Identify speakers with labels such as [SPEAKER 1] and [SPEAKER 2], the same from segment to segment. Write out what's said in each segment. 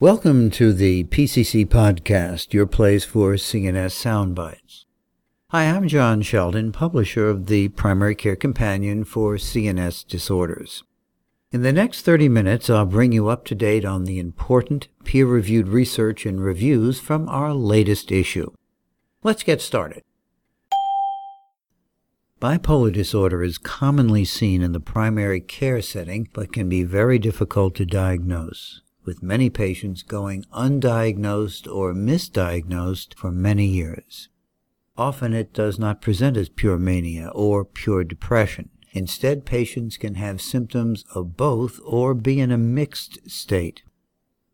[SPEAKER 1] Welcome to the PCC Podcast, your place for CNS sound bites. Hi, I'm John Shelton, publisher of the Primary Care Companion for CNS Disorders. In the next 30 minutes, I'll bring you up to date on the important peer reviewed research and reviews from our latest issue. Let's get started. Bipolar disorder is commonly seen in the primary care setting but can be very difficult to diagnose with many patients going undiagnosed or misdiagnosed for many years. Often it does not present as pure mania or pure depression. Instead, patients can have symptoms of both or be in a mixed state.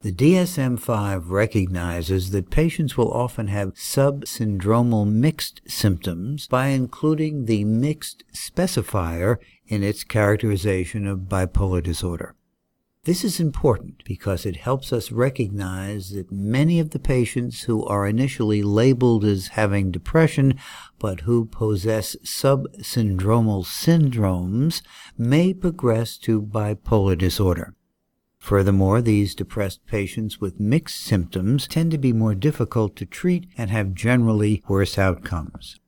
[SPEAKER 1] The DSM 5 recognizes that patients will often have subsyndromal mixed symptoms by including the mixed specifier in its characterization of bipolar disorder. This is important because it helps us recognize that many of the patients who are initially labeled as having depression but who possess subsyndromal syndromes may progress to bipolar disorder. Furthermore, these depressed patients with mixed symptoms tend to be more difficult to treat and have generally worse outcomes.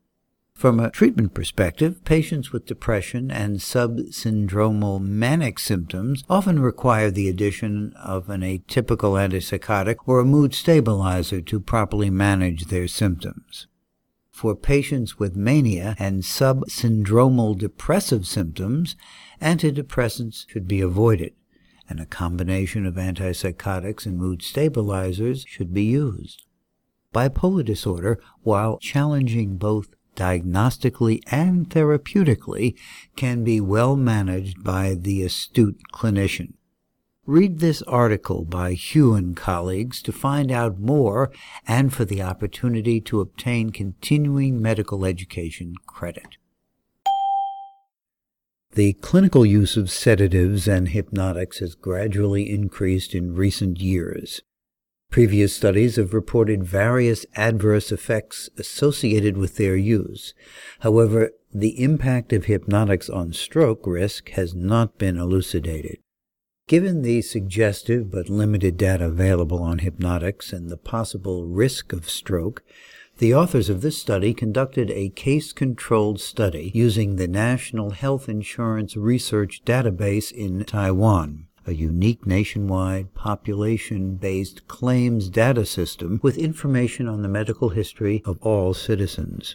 [SPEAKER 1] From a treatment perspective, patients with depression and subsyndromal manic symptoms often require the addition of an atypical antipsychotic or a mood stabilizer to properly manage their symptoms. For patients with mania and subsyndromal depressive symptoms, antidepressants should be avoided, and a combination of antipsychotics and mood stabilizers should be used. Bipolar disorder, while challenging both diagnostically and therapeutically, can be well managed by the astute clinician. Read this article by Hugh and colleagues to find out more and for the opportunity to obtain continuing medical education credit. The clinical use of sedatives and hypnotics has gradually increased in recent years. Previous studies have reported various adverse effects associated with their use. However, the impact of hypnotics on stroke risk has not been elucidated. Given the suggestive but limited data available on hypnotics and the possible risk of stroke, the authors of this study conducted a case controlled study using the National Health Insurance Research Database in Taiwan a unique nationwide population based claims data system with information on the medical history of all citizens.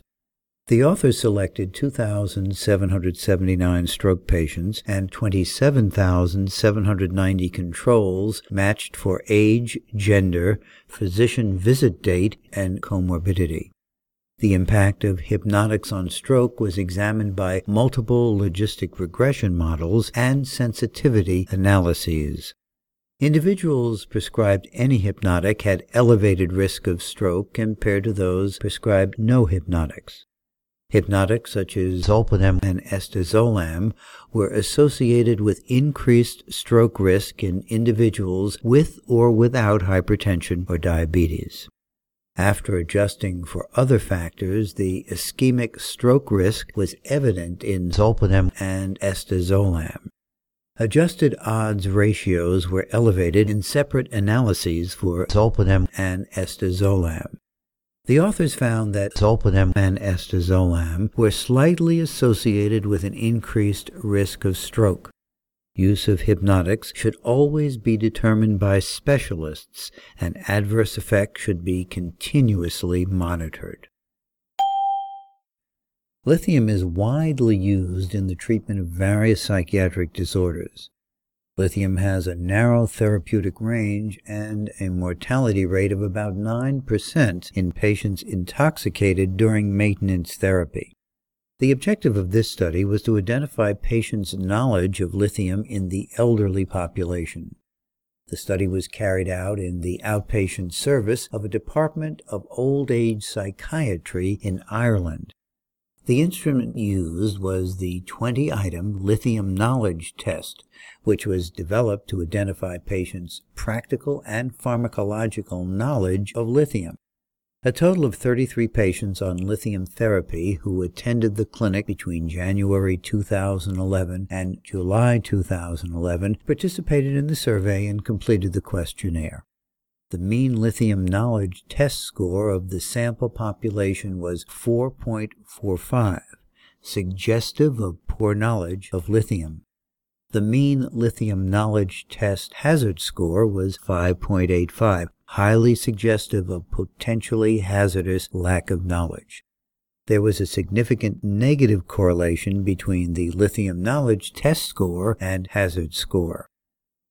[SPEAKER 1] The authors selected 2,779 stroke patients and 27,790 controls matched for age, gender, physician visit date, and comorbidity. The impact of hypnotics on stroke was examined by multiple logistic regression models and sensitivity analyses. Individuals prescribed any hypnotic had elevated risk of stroke compared to those prescribed no hypnotics. Hypnotics such as zolpidem and estazolam were associated with increased stroke risk in individuals with or without hypertension or diabetes. After adjusting for other factors, the ischemic stroke risk was evident in zolpidem and estazolam. Adjusted odds ratios were elevated in separate analyses for zolpidem and estazolam. The authors found that zolpidem and estazolam were slightly associated with an increased risk of stroke. Use of hypnotics should always be determined by specialists, and adverse effects should be continuously monitored. Lithium is widely used in the treatment of various psychiatric disorders. Lithium has a narrow therapeutic range and a mortality rate of about 9% in patients intoxicated during maintenance therapy. The objective of this study was to identify patients' knowledge of lithium in the elderly population. The study was carried out in the outpatient service of a Department of Old Age Psychiatry in Ireland. The instrument used was the 20 item lithium knowledge test, which was developed to identify patients' practical and pharmacological knowledge of lithium. A total of 33 patients on lithium therapy who attended the clinic between January 2011 and July 2011 participated in the survey and completed the questionnaire. The mean lithium knowledge test score of the sample population was 4.45, suggestive of poor knowledge of lithium. The mean lithium knowledge test hazard score was 5.85, highly suggestive of potentially hazardous lack of knowledge. There was a significant negative correlation between the lithium knowledge test score and hazard score.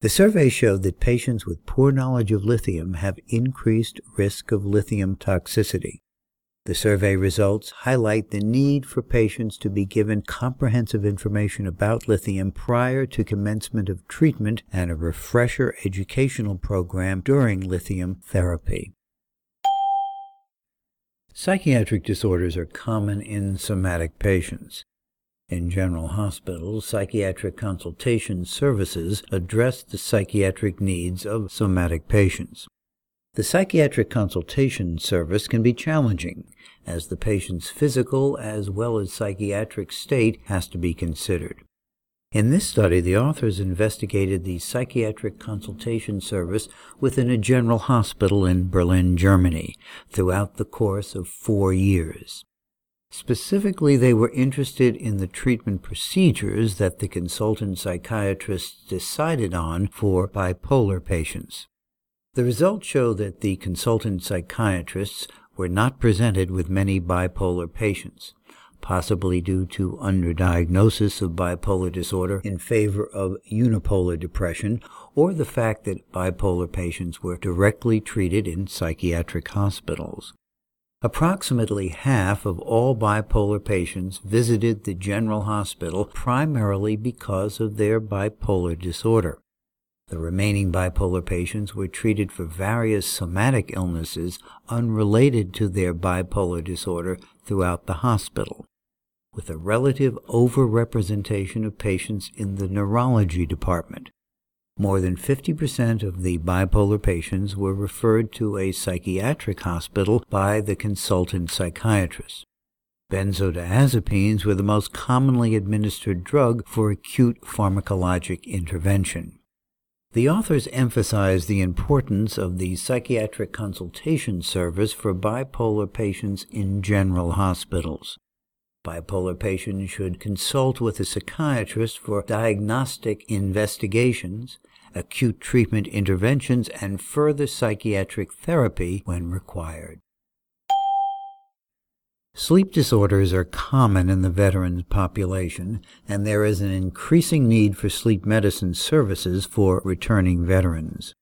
[SPEAKER 1] The survey showed that patients with poor knowledge of lithium have increased risk of lithium toxicity. The survey results highlight the need for patients to be given comprehensive information about lithium prior to commencement of treatment and a refresher educational program during lithium therapy. Psychiatric disorders are common in somatic patients. In general hospitals, psychiatric consultation services address the psychiatric needs of somatic patients. The psychiatric consultation service can be challenging, as the patient's physical as well as psychiatric state has to be considered. In this study, the authors investigated the psychiatric consultation service within a general hospital in Berlin, Germany, throughout the course of four years. Specifically, they were interested in the treatment procedures that the consultant psychiatrists decided on for bipolar patients. The results show that the consultant psychiatrists were not presented with many bipolar patients possibly due to underdiagnosis of bipolar disorder in favor of unipolar depression, or the fact that bipolar patients were directly treated in psychiatric hospitals. Approximately half of all bipolar patients visited the general hospital primarily because of their bipolar disorder. The remaining bipolar patients were treated for various somatic illnesses unrelated to their bipolar disorder throughout the hospital with a relative overrepresentation of patients in the neurology department. More than 50% of the bipolar patients were referred to a psychiatric hospital by the consultant psychiatrist. Benzodiazepines were the most commonly administered drug for acute pharmacologic intervention. The authors emphasize the importance of the psychiatric consultation service for bipolar patients in general hospitals. Bipolar patients should consult with a psychiatrist for diagnostic investigations, acute treatment interventions, and further psychiatric therapy when required. Sleep disorders are common in the veterans population, and there is an increasing need for sleep medicine services for returning veterans.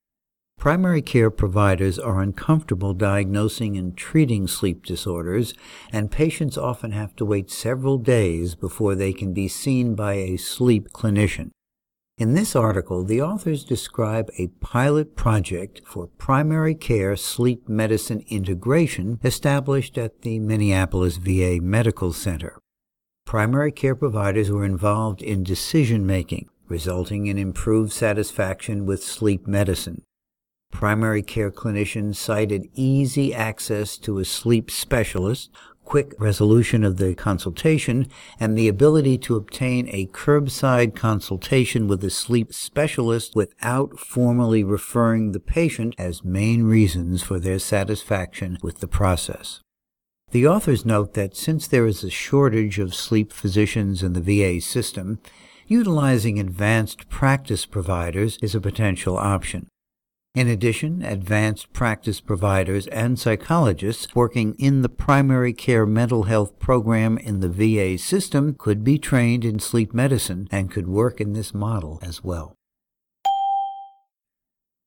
[SPEAKER 1] Primary care providers are uncomfortable diagnosing and treating sleep disorders, and patients often have to wait several days before they can be seen by a sleep clinician. In this article, the authors describe a pilot project for primary care sleep medicine integration established at the Minneapolis VA Medical Center. Primary care providers were involved in decision making, resulting in improved satisfaction with sleep medicine. Primary care clinicians cited easy access to a sleep specialist, quick resolution of the consultation, and the ability to obtain a curbside consultation with a sleep specialist without formally referring the patient as main reasons for their satisfaction with the process. The authors note that since there is a shortage of sleep physicians in the VA system, utilizing advanced practice providers is a potential option. In addition, advanced practice providers and psychologists working in the primary care mental health program in the VA system could be trained in sleep medicine and could work in this model as well.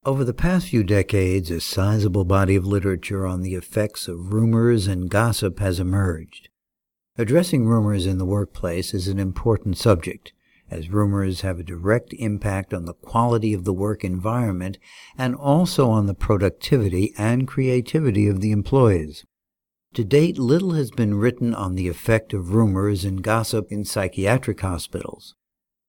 [SPEAKER 1] Over the past few decades, a sizable body of literature on the effects of rumors and gossip has emerged. Addressing rumors in the workplace is an important subject as rumors have a direct impact on the quality of the work environment and also on the productivity and creativity of the employees. To date, little has been written on the effect of rumors and gossip in psychiatric hospitals.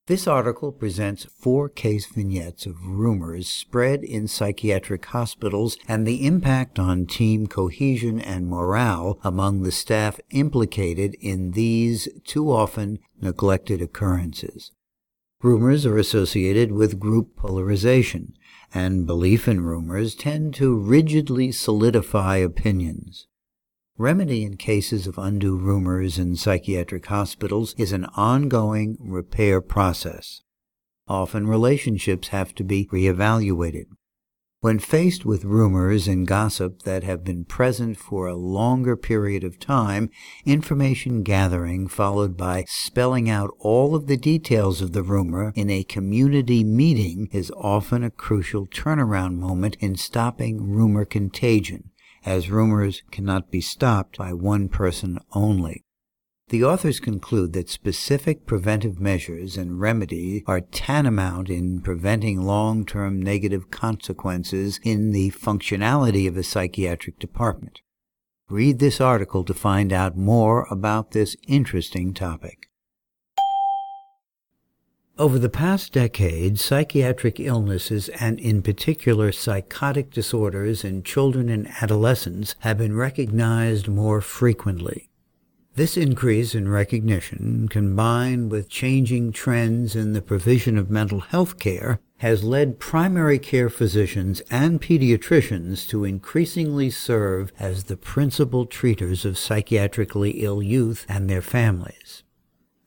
[SPEAKER 1] This article presents four case vignettes of rumors spread in psychiatric hospitals and the impact on team cohesion and morale among the staff implicated in these too often neglected occurrences. Rumors are associated with group polarization, and belief in rumors tend to rigidly solidify opinions. Remedy in cases of undue rumors in psychiatric hospitals is an ongoing repair process. Often relationships have to be reevaluated. When faced with rumors and gossip that have been present for a longer period of time, information gathering followed by spelling out all of the details of the rumor in a community meeting is often a crucial turnaround moment in stopping rumor contagion, as rumors cannot be stopped by one person only. The authors conclude that specific preventive measures and remedy are tantamount in preventing long term negative consequences in the functionality of a psychiatric department. Read this article to find out more about this interesting topic. Over the past decade, psychiatric illnesses and in particular psychotic disorders in children and adolescents have been recognized more frequently. This increase in recognition, combined with changing trends in the provision of mental health care, has led primary care physicians and pediatricians to increasingly serve as the principal treaters of psychiatrically ill youth and their families.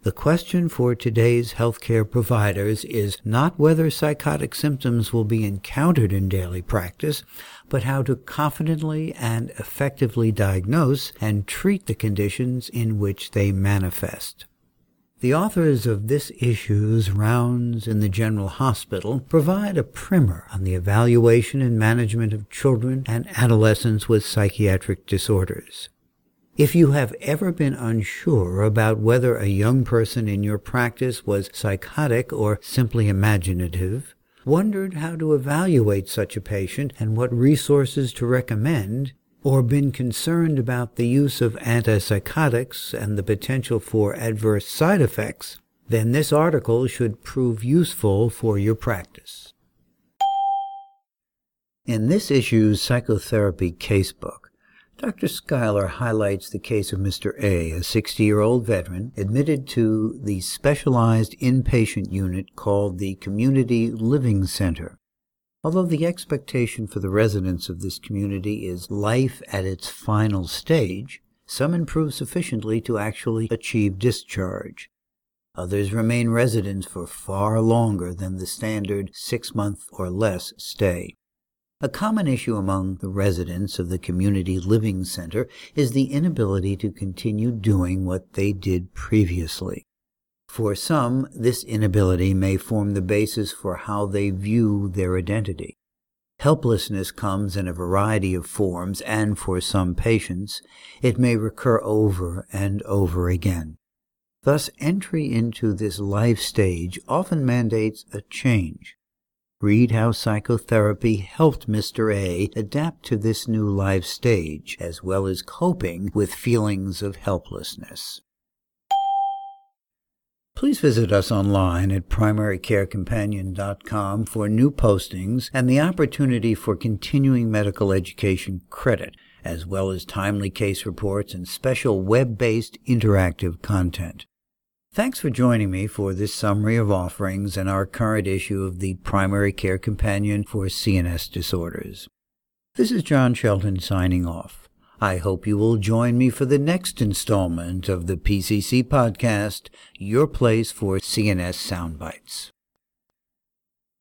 [SPEAKER 1] The question for today's healthcare providers is not whether psychotic symptoms will be encountered in daily practice, but how to confidently and effectively diagnose and treat the conditions in which they manifest. The authors of this issue's rounds in the General Hospital provide a primer on the evaluation and management of children and adolescents with psychiatric disorders. If you have ever been unsure about whether a young person in your practice was psychotic or simply imaginative, wondered how to evaluate such a patient and what resources to recommend, or been concerned about the use of antipsychotics and the potential for adverse side effects, then this article should prove useful for your practice. In this issue's psychotherapy casebook, Dr. Schuyler highlights the case of Mr. A, a 60 year old veteran admitted to the specialized inpatient unit called the Community Living Center. Although the expectation for the residents of this community is life at its final stage, some improve sufficiently to actually achieve discharge. Others remain residents for far longer than the standard six month or less stay. A common issue among the residents of the Community Living Center is the inability to continue doing what they did previously. For some, this inability may form the basis for how they view their identity. Helplessness comes in a variety of forms, and for some patients, it may recur over and over again. Thus, entry into this life stage often mandates a change. Read how psychotherapy helped Mr. A adapt to this new life stage, as well as coping with feelings of helplessness. Please visit us online at primarycarecompanion.com for new postings and the opportunity for continuing medical education credit, as well as timely case reports and special web-based interactive content. Thanks for joining me for this summary of offerings and our current issue of the Primary Care Companion for CNS Disorders. This is John Shelton signing off. I hope you will join me for the next installment of the PCC podcast, Your Place for CNS Soundbites.